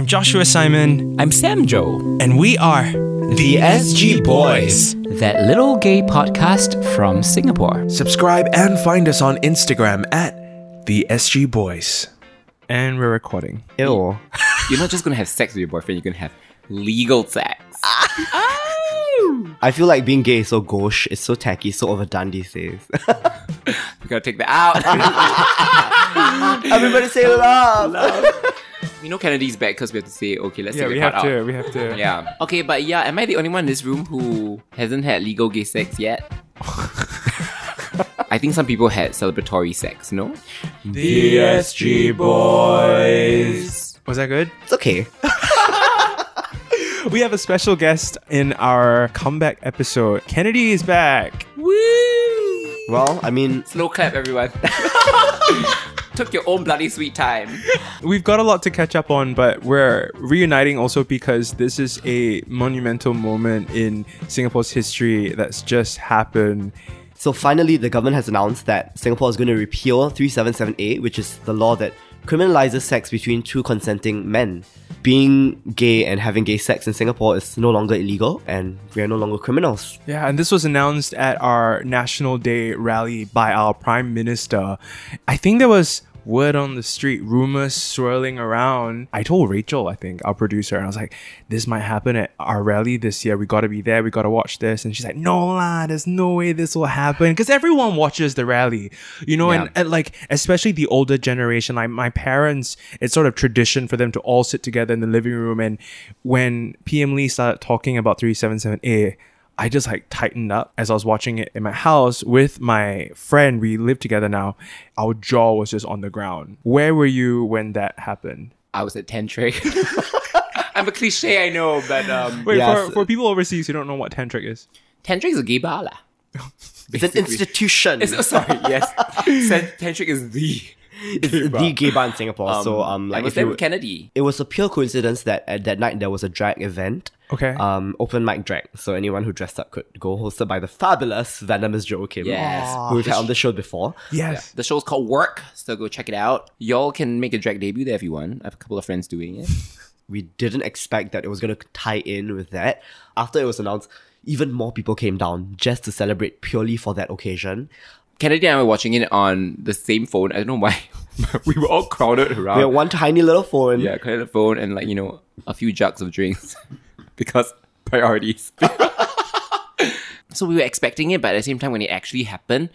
I'm Joshua Simon, I'm Sam Joe, and we are the SG Boys, that little gay podcast from Singapore. Subscribe and find us on Instagram at the SG Boys. And we're recording. Ew. You're not just gonna have sex with your boyfriend, you're gonna have legal sex. I feel like being gay is so gauche, it's so tacky, so overdone these days. We gotta take that out. Everybody say love. You know Kennede's back because we have to say, okay, let's Yeah, take we that have part to. out. We have to. Yeah. Okay, but yeah, am I the only one in this room who hasn't had legal gay sex yet? I think some people had celebratory sex, no? The SG Boys. Was that good? It's okay. We have a special guest in our comeback episode. Kennede is back. Woo! Well, I mean, Slow clap, everyone. Took your own bloody sweet time. We've got a lot to catch up on, but we're reuniting also because this is a monumental moment in Singapore's history that's just happened. so finally the government has announced that Singapore is going to repeal 377A, which is the law that criminalizes sex between two consenting men. Being gay and having gay sex in Singapore is no longer illegal, and we are no longer criminals. Yeah, and this was announced at our National Day rally by our Prime Minister. I think there was word on the street, rumors swirling around. I told Rachael, I think, our producer, and I was like, this might happen at our rally this year. We gotta be there, we gotta watch this. And she's like, no lah, there's no way this will happen. Because everyone watches the rally, you know, and, and like, especially the older generation, like my parents, it's sort of tradition for them to all sit together in the living room. And when PM Lee started talking about 377A, I just like tightened up as I was watching it in my house with my friend. We live together now. Our jaw was just on the ground. Where were you when that happened? I was at Tantric. I'm a cliche, I know, but um, Wait, Yes. for, for people overseas who don't know what tantric is. Tantric is a gay bar. It's an institution. It's, oh, sorry, yes. Said Tantric is the. It's the gay bar in Singapore. so, um, I like, was if there with Kennede. it was a pure coincidence that at that night there was a drag event. Okay. Um, open mic drag. So anyone who dressed up could go. Hosted by the fabulous Venomous Joe Kim. Yes. Who we've had on the show before. yes. The show's called Work, so go check it out. Y'all can make a drag debut there if you want. I have a couple of friends doing it. We didn't expect that it was going to tie in with that. After it was announced, even more people came down just to celebrate purely for that occasion. Kennede and I were watching it on the same phone. I don't know why. we were all crowded around. We had one tiny little phone. Yeah, connected the phone and like, you know, a few jugs of drinks. because priorities. so we were expecting it, but at the same time when it actually happened,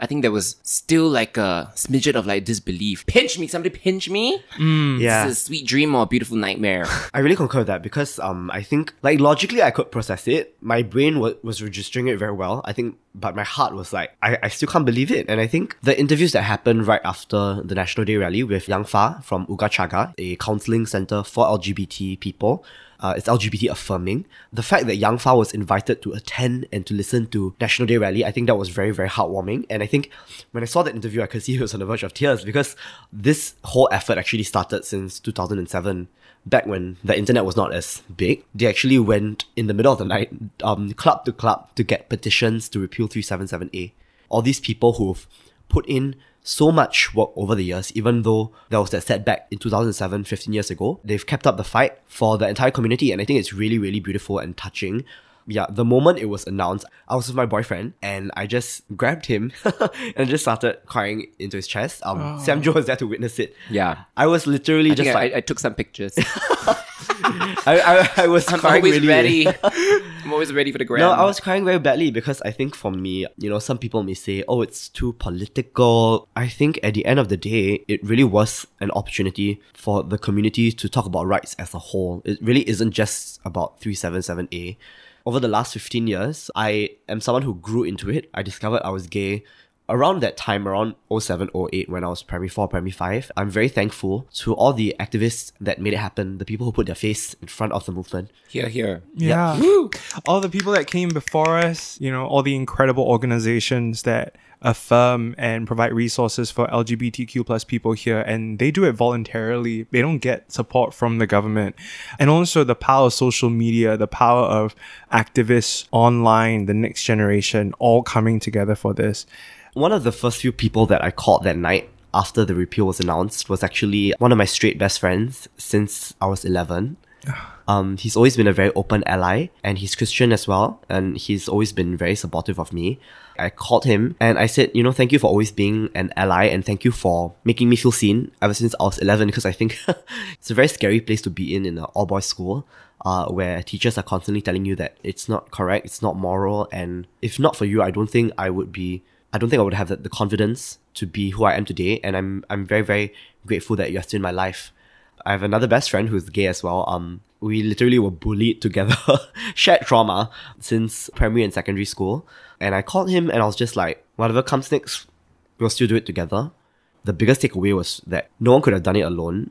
I think there was still like a smidget of like disbelief. Pinch me, somebody pinch me. Yeah. This is a sweet dream or a beautiful nightmare. I really concur with that because um I think like logically I could process it. My brain was, was registering it very well. I think but my heart was like I, I still can't believe it. And I think the interviews that happened right after the National Day rally with Yang Fa from Oogachaga, a counseling center for LGBT people. Uh, it's LGBT affirming. The fact that Yang Fa was invited to attend and to listen to National Day rally, I think that was very, very heartwarming. And I think when I saw that interview, I could see he was on the verge of tears because this whole effort actually started since 2007 back when the internet was not as big, they actually went in the middle of the night, um, club to club, to get petitions to repeal 377A. All these people who've put in so much work over the years, even though there was that setback in 2007, 15 years ago, they've kept up the fight for the entire community, and I think it's really, really beautiful and touching. Yeah, the moment it was announced, I was with my boyfriend and I just grabbed him and just started crying into his chest. Um, Sam Joe was there to witness it. Yeah. I was literally I just—I like I, I took some pictures. I, I, I was I'm crying always really ready. I'm always ready for the gram. No, I was crying very badly because I think for me, you know, some people may say, oh, it's too political. I think at the end of the day, it really was an opportunity for the community to talk about rights as a whole. It really isn't just about 377A. Over the last 15 years, I am someone who grew into it. I discovered I was gay around that time, around 07, 08, when I was primary 4, primary 5, I'm very thankful to all the activists that made it happen, the people who put their face in front of the movement. Here, here. Yeah. All the people that came before us, you know, all the incredible organizations that affirm and provide resources for LGBTQ plus people here and they do it voluntarily. They don't get support from the government. And also the power of social media, the power of activists online, the next generation all coming together for this. One of the first few people that I called that night after the repeal was announced was actually one of my straight best friends since I was 11. Um, he's always been a very open ally and he's Christian as well. And he's always been very supportive of me. I called him and I said, you know, thank you for always being an ally and thank you for making me feel seen ever since I was 11 because I think it's a very scary place to be in in an all boys school. Uh, where teachers are constantly telling you that it's not correct, it's not moral, and if not for you, I don't think I would be, I don't think I would have the, confidence to be who I am today. And I'm, I'm very, very grateful that you're still in my life. I have another best friend who's gay as well. Um, we literally were bullied together, shared trauma since primary and secondary school. And I called him and I was just like, whatever comes next, we'll still do it together. The biggest takeaway was that no one could have done it alone.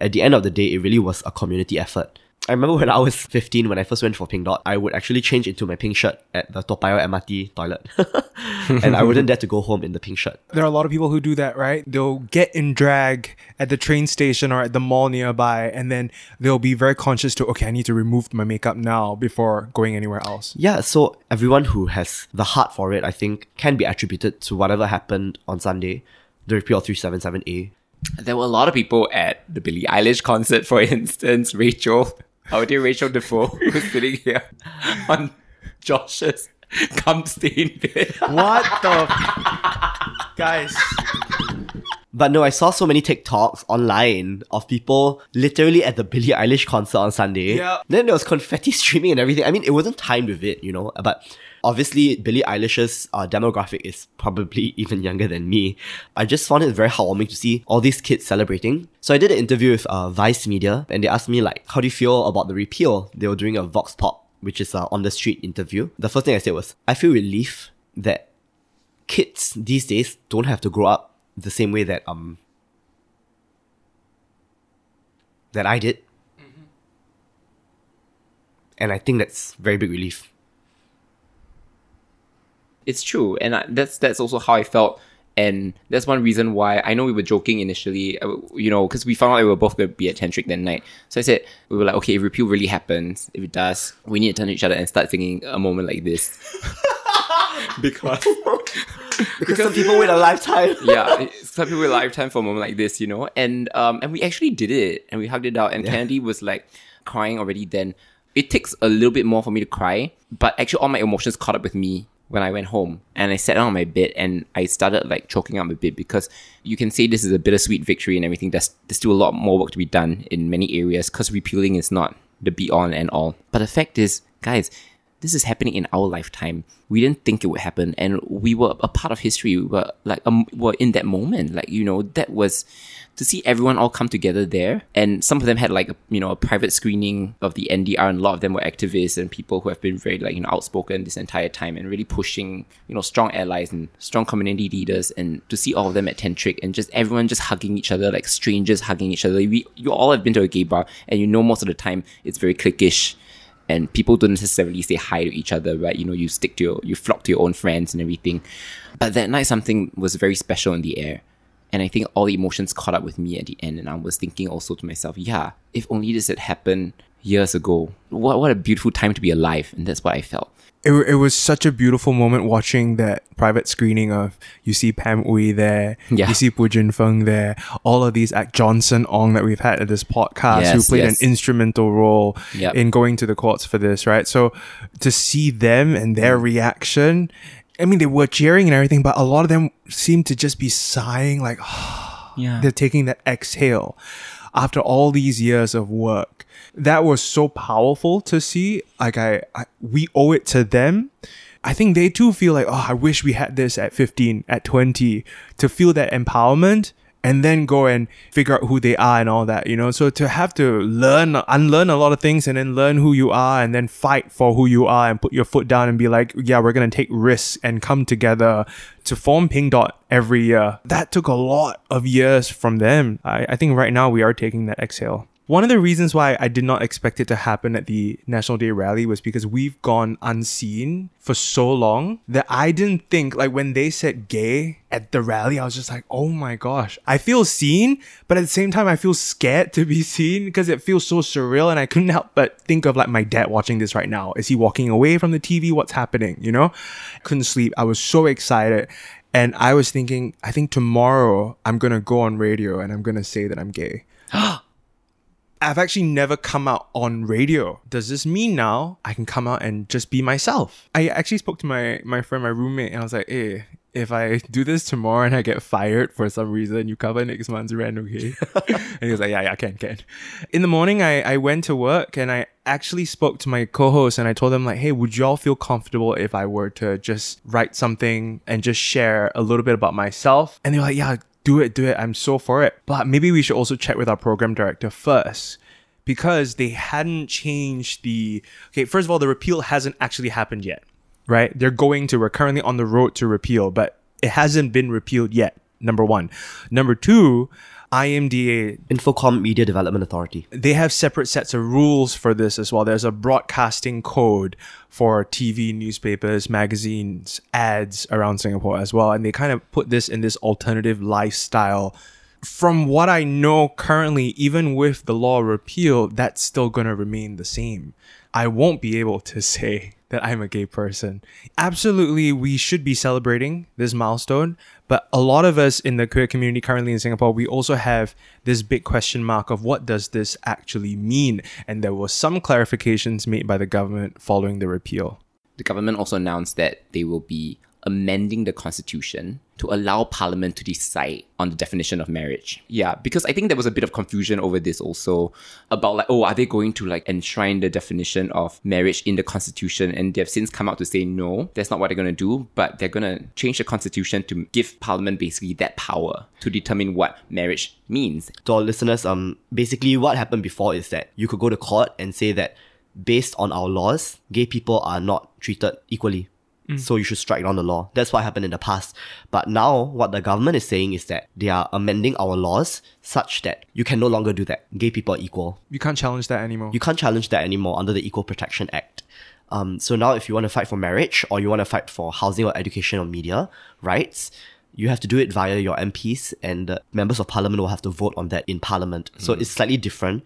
At the end of the day, it really was a community effort. I remember when I was 15, when I first went for Pink Dot, I would actually change into my pink shirt at the Toa Payoh MRT toilet. and I wouldn't dare to go home in the pink shirt. There are a lot of people who do that, right? They'll get in drag at the train station or at the mall nearby, and then they'll be very conscious to, okay, I need to remove my makeup now before going anywhere else. Yeah, so everyone who has the heart for it, I think, can be attributed to whatever happened on Sunday, the repeal of 377A. There were a lot of people at the Billie Eilish concert, for instance. Rachael, our dear Rachael De Foe, who's sitting here on Josh's cum stain bed. What the f- guys? But no, I saw so many TikToks online of people literally at the Billie Eilish concert on Sunday. Yeah. Then there was confetti streaming and everything. I mean, it wasn't timed with it, you know, but obviously Billie Eilish's uh, demographic is probably even younger than me. I just found it very heartwarming to see all these kids celebrating. So I did an interview with uh, Vice Media and they asked me like, how do you feel about the repeal? They were doing a Vox Pop, which is a on the street interview. The first thing I said was, I feel relief that kids these days don't have to grow up the same way that um that I did. And I think that's very big relief. It's true and I, that's that's also how i felt and that's one reason why i know we were joking initially uh, you know because we found out we were both going to be at tantric that night. So i said we were like okay if repeal really happens if it does we need to turn to each other and start singing a moment like this. Because? Because, some people wait a lifetime. yeah some people wait a lifetime for a moment like this you know and um and we actually did it and we hugged it out and kennede was like crying already then. It takes a little bit more for me to cry but actually all my emotions caught up with me when I went home and I sat down on my bed and I started like choking up a bit because you can say this is a bittersweet victory and everything. There's, there's still a lot more work to be done in many areas because repealing is not the be all and all. But the fact is, guys, this is happening in our lifetime. We didn't think it would happen, and we were a part of history. We were like, um, were in that moment. Like, you know, that was to see everyone all come together there. And some of them had like, a, you know, a private screening of the NDR, and a lot of them were activists and people who have been very like, you know, outspoken this entire time and really pushing, you know, strong allies and strong community leaders. And to see all of them at Tantric and just everyone just hugging each other, like strangers hugging each other. We, you all have been to a gay bar, and you know, most of the time it's very cliquish and people don't necessarily say hi to each other, right? You know, you stick to your, you flock to your own friends and everything. But that night, something was very special in the air. And I think all the emotions caught up with me at the end. And I was thinking also to myself, yeah, if only this had happened years ago, what, what a beautiful time to be alive. And that's what I felt. It, it was such a beautiful moment watching that private screening of you see Pam Ui there, Yeah. you see Pu Jin Feng there, all of these act Johnson Ong that we've had at this podcast who played yes. an instrumental role Yep. in going to the courts for this, right? So to see them and their mm. reaction, I mean, they were cheering and everything, but a lot of them seemed to just be sighing, like, Yeah. they're taking that exhale after all these years of work. That was so powerful to see. Like I, I we owe it to them. I think they too feel like, oh, I wish we had this at 15, at 20, to feel that empowerment and then go and figure out who they are and all that, you know? So to have to learn, unlearn a lot of things and then learn who you are and then fight for who you are and put your foot down and be like, yeah, we're going to take risks and come together to form Pink Dot every year. That took a lot of years from them. I, I think right now we are taking that exhale. One of the reasons why I did not expect it to happen at the National Day rally was because we've gone unseen for so long that I didn't think, like, when they said gay at the rally, I was just like, oh my gosh. I feel seen, but at the same time, I feel scared to be seen because it feels so surreal. And I couldn't help but think of, like, my dad watching this right now. Is he walking away from the TV? What's happening? You know? Couldn't sleep. I was so excited. And I was thinking, I think tomorrow I'm gonna go on radio and I'm gonna say that I'm gay. I've actually never come out on radio. Does this mean now I can come out and just be myself? I actually spoke to my my friend, my roommate, and I was like, hey, if I do this tomorrow and I get fired for some reason, you cover next month's rent, okay? and he was like, yeah, yeah, I can, can. In the morning, I, I went to work and I actually spoke to my co-host and I told them like, hey, would y'all feel comfortable if I were to just write something and just share a little bit about myself? And they were like, yeah, do it, do it. I'm so for it. But maybe we should also check with our program director first because they hadn't changed the. Okay, first of all, the repeal hasn't actually happened yet, right? They're going to, we're currently on the road to repeal, but it hasn't been repealed yet. Number one. Number two, IMDA Infocom Media Development Authority. they have separate sets of rules for this as well. There's a broadcasting code for TV, newspapers, magazines, ads around Singapore as well. And they kind of put this in this alternative lifestyle. From what I know currently, even with the law repeal, that's still going to remain the same. I won't be able to say that I'm a gay person. Absolutely, we should be celebrating this milestone, but a lot of us in the queer community currently in Singapore, we also have this big question mark of what does this actually mean? And there were some clarifications made by the government following the repeal. The government also announced that they will be amending the constitution to allow parliament to decide on the definition of marriage. Yeah, because I think there was a bit of confusion over this also about like, oh, are they going to like enshrine the definition of marriage in the constitution? And they've since come out to say no, that's not what they're going to do, but they're going to change the constitution to give parliament basically that power to determine what marriage means. To our listeners, um, basically what happened before is that you could go to court and say that based on our laws, gay people are not treated equally. So you should strike down the law. That's what happened in the past. But now what the government is saying is that they are amending our laws such that you can no longer do that. Gay people are equal. You can't challenge that anymore. You can't challenge that anymore under the Equal Protection Act. Um, so now, if you want to fight for marriage or you want to fight for housing or education or media rights, you have to do it via your MPs, and the members of parliament will have to vote on that in parliament. So mm. it's slightly different.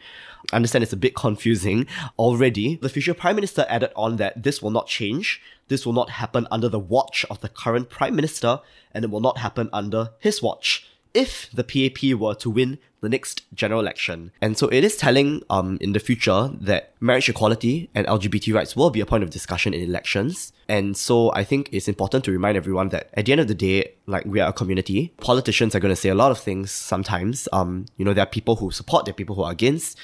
I understand it's a bit confusing already. The future prime minister added on that this will not change. This will not happen under the watch of the current prime minister, and it will not happen under his watch if the PAP were to win the next general election. And so it is telling um, in the future that marriage equality and LGBT rights will be a point of discussion in elections. And so I think it's important to remind everyone that at the end of the day, like we are a community, politicians are going to say a lot of things sometimes. Um, you know, there are people who support, there are people who are against.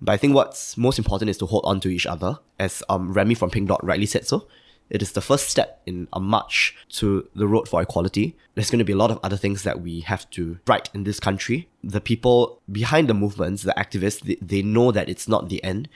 But I think what's most important is to hold on to each other, as um, Remy from Pink Dot rightly said so. It is the first step in a march to the road for equality. There's going to be a lot of other things that we have to write in this country. The people behind the movements, the activists, they, they know that it's not the end.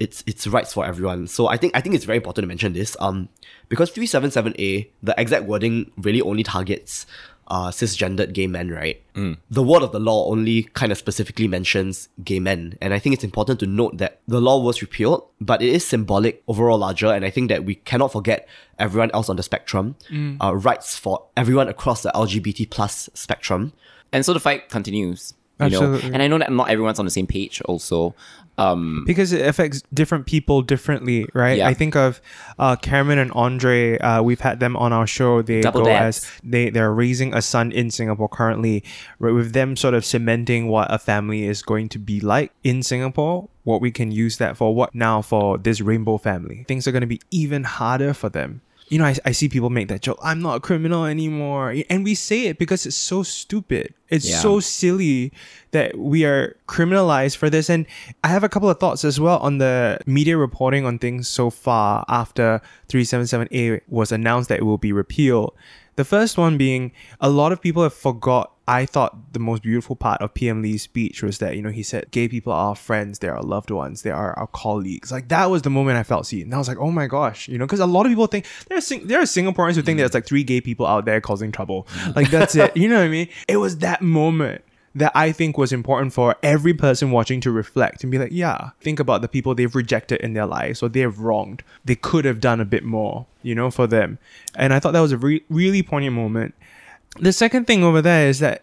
It's it's rights for everyone. So I think I think it's very important to mention this. Um, because 377A, the exact wording really only targets uh, cisgendered gay men, right? The word of the law only kind of specifically mentions gay men. And I think it's important to note that the law was repealed, but it is symbolic, overall larger. And I think that we cannot forget everyone else on the spectrum, uh, rights for everyone across the LGBT plus spectrum. And so the fight continues. You know? Absolutely. And I know that not everyone's on the same page also. Um, because it affects different people differently, right? Yeah. I think of uh, Cameron and Andre. Uh, we've had them on our show. They Double go dads. as they they're raising a son in Singapore currently, right, with them sort of cementing what a family is going to be like in Singapore. What we can use that for. What now for this rainbow family? Things are going to be even harder for them. You know, I, I see people make that joke. I'm not a criminal anymore, and we say it because it's so stupid. It's Yeah. so silly that we are criminalized for this. And I have a couple of thoughts as well on the media reporting on things so far after 377A was announced that it will be repealed. The first one being a lot of people have forgot. I thought the most beautiful part of PM Lee's speech was that, you know, he said, gay people are our friends, they're our loved ones, they are our colleagues. Like, that was the moment I felt seen. And I was like, oh my gosh, you know, because a lot of people think, there are, Sing- there are Singaporeans who think there's like three gay people out there causing trouble. Like, that's it. You know what I mean? It was that moment that I think was important for every person watching to reflect and be like, yeah, think about the people they've rejected in their lives or they've wronged. They could have done a bit more, you know, for them. And I thought that was a re- really poignant moment. The second thing over there is that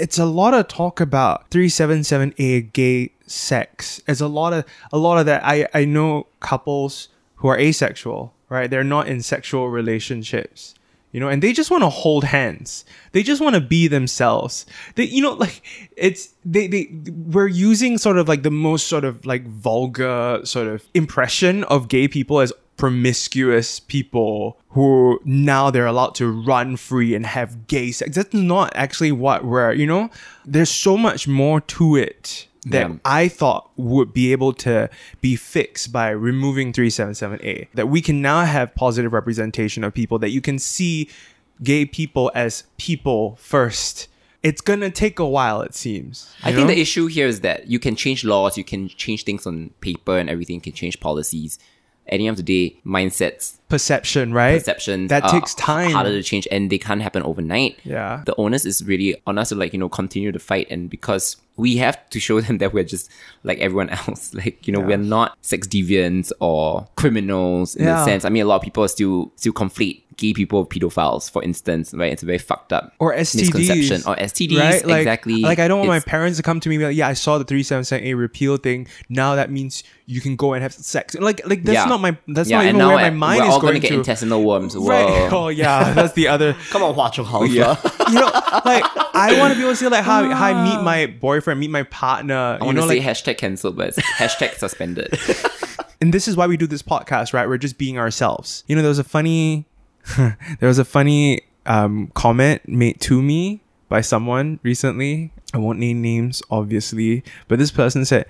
it's a lot of talk about 377A gay sex. It's a lot of a lot of that. I I know couples who are asexual, right? They're not in sexual relationships. you know, and they just want to hold hands. They just want to be themselves. They, you know, like it's they they we're using sort of like the most sort of like vulgar sort of impression of gay people as promiscuous people who now they're allowed to run free and have gay sex. That's not actually what we're, you know, there's so much more to it that Yeah. I thought would be able to be fixed by removing 377A. That we can now have positive representation of people, that you can see gay people as people first. It's gonna take a while, it seems. I you think the issue here is that you can change laws, you can change things on paper and everything, you can change policies. At the end of the day, mindsets, perception, right? Perception that takes time. harder to change and they can't happen overnight. Yeah. The onus is really on us to like, you know, continue to fight and because we have to show them that we're just like everyone else. Like, you know, Yeah. we're not sex deviants or criminals in Yeah. a sense. I mean a lot of people still still conflate gay people with pedophiles, for instance, right? It's a very fucked up or STDs, misconception. Or STDs, right? Like, exactly. Like I don't want my parents to come to me and be like, "Yeah, I saw the three seven seven A repeal thing. Now that means you can go and have sex." Like, like that's Yeah. not my that's yeah, not and even now where my we're- mind we're is all going gonna get to. intestinal worms. Whoa. Right. Oh yeah, that's the other. Come on, watch Chung Hao. Yeah. You know, like I want to be able to see like how, how I meet my ah. boyfriend, meet my partner. I want to say like, hashtag cancelled, but it's hashtag suspended. and this is why we do this podcast, right? We're just being ourselves. You know, there was a funny, there was a funny um, comment made to me by someone recently. I won't name names, obviously, but this person said,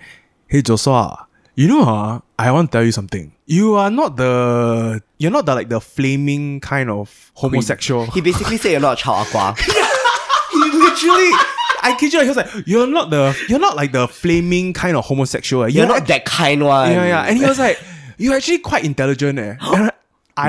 "Hey Joshua, you know, huh, I want to tell you something. You are not the, you're not the like the flaming kind of homosexual." He basically said you're not a child aqua. he literally. I kid you, he was like, "You're not the, you're not like the flaming kind of homosexual. You're not act- that kind one. yeah, yeah. And he was like, You're actually quite intelligent, eh?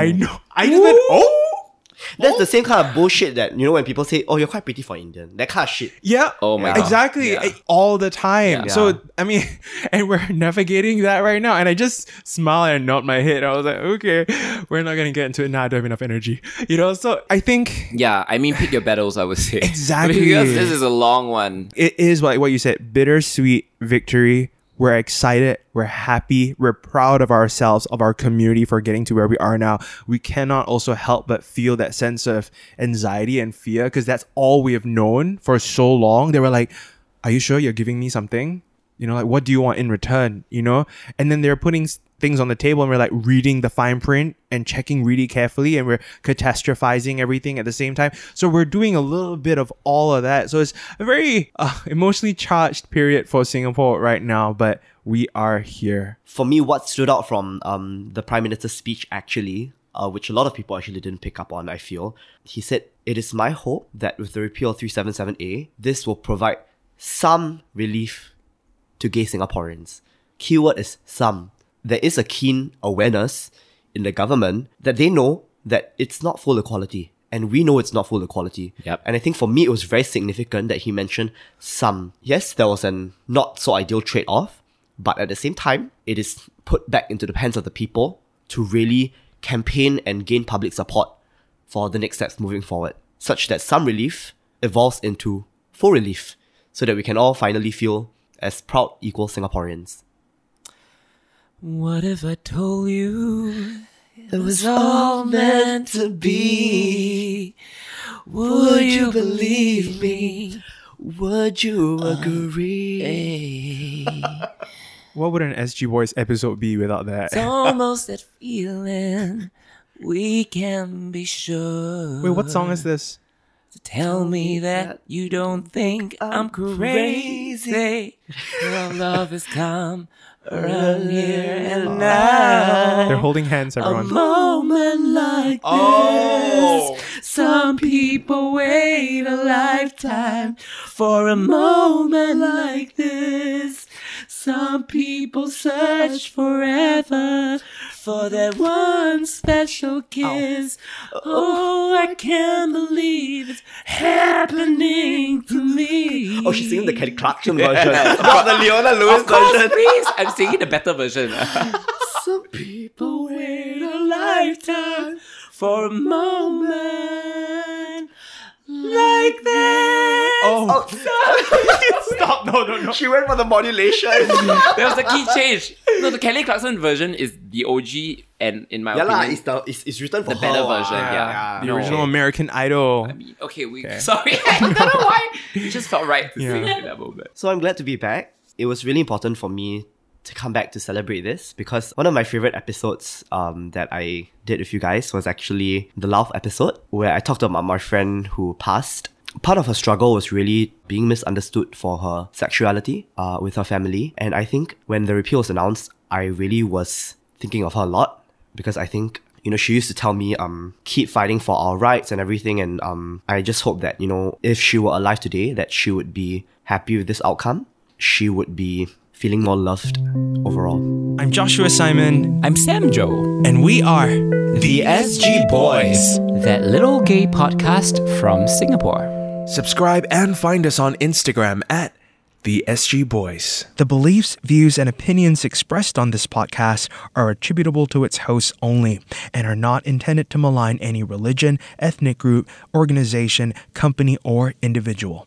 And I, I know. I just went, Oh, That's the oh! same kind of bullshit that you know when people say, "Oh, you're quite pretty for Indian." That kind of shit. yeah. Oh my Yeah. god. Exactly. Yeah. All the time. Yeah. So, I mean, and we're navigating that right now. And I just smile and nod my head. I was like, Okay, we're not going to get into it now. I don't have enough energy. You know, so I think Yeah, I mean, pick your battles, I would say. Exactly. because this is a long one. it is like what you said bittersweet victory we're excited we're happy we're proud of ourselves of our community for getting to where we are now. We cannot also help but feel that sense of anxiety and fear because that's all we have known for so long. They were like are you sure you're giving me something? You know like what do you want in return? You know? And then they're putting things on the table and we're like reading the fine print and checking really carefully and we're catastrophizing everything at the same time so we're doing a little bit of all of that so it's a very uh, emotionally charged period for singapore right now but we are here For me, what stood out from um, the Prime Minister's speech actually, uh, which a lot of people actually didn't pick up on, I feel, he said, It is my hope that with the repeal of 377A, this will provide some relief to gay Singaporeans. Keyword is some. There is a keen awareness in the government that they know that it's not full equality. And we know it's not full equality. Yep. And I think for me, it was very significant that he mentioned some. Yes, there was an not so ideal trade off, but at the same time, it is put back into the hands of the people to really campaign and gain public support for the next steps moving forward, such that some relief evolves into full relief, so that we can all finally feel as proud, equal Singaporeans. What if I told you It was all meant to be? Would you believe me? Would you uh, agree? what would an sg boys episode be without that It's almost that feeling. We can be sure. wait what song is this to tell me that you don't think I'm crazy. Your love has come around here and now. they're holding hands A everyone moment like Oh. this. Some people wait a lifetime for a moment like this. Some people search forever for that one special kiss. Oh. oh, I can't believe it's happening to me. Oh, she's singing the Kelly Clarkson version, not the Leona Lewis Of course, version. please. I'm singing the better version. Some people wait a lifetime for a moment like this. oh, Oh, Stop! No, no, no. She went for the modulation. There was a key change. No, the Kelly Clarkson version is the OG, and in my yeah, lah, opinion, it's, the, it's, it's written for The her. better what. version, yeah. The No. original American Idol. I mean, okay, we sorry. I don't know why. It just felt right to sing it in that moment. So I'm glad to be back. It was really important for me to come back to celebrate this because one of my favorite episodes um, that I did with you guys was actually the Love episode where I talked about my friend who passed. Part of her struggle was really being misunderstood for her sexuality uh, with her family. And I think when the repeal was announced, I really was thinking of her a lot because I think you know she used to tell me um keep fighting for our rights and everything and um I just hope that you know if she were alive today that she would be happy with this outcome she would be feeling more loved overall I'm Joshua Simon, I'm Sam Joe, and we are The SG Boys. that little gay podcast from Singapore. Subscribe and find us on Instagram at The SG Boys. The beliefs, views, and opinions expressed on this podcast are attributable to its hosts only and are not intended to malign any religion, ethnic group, organization, company, or individual.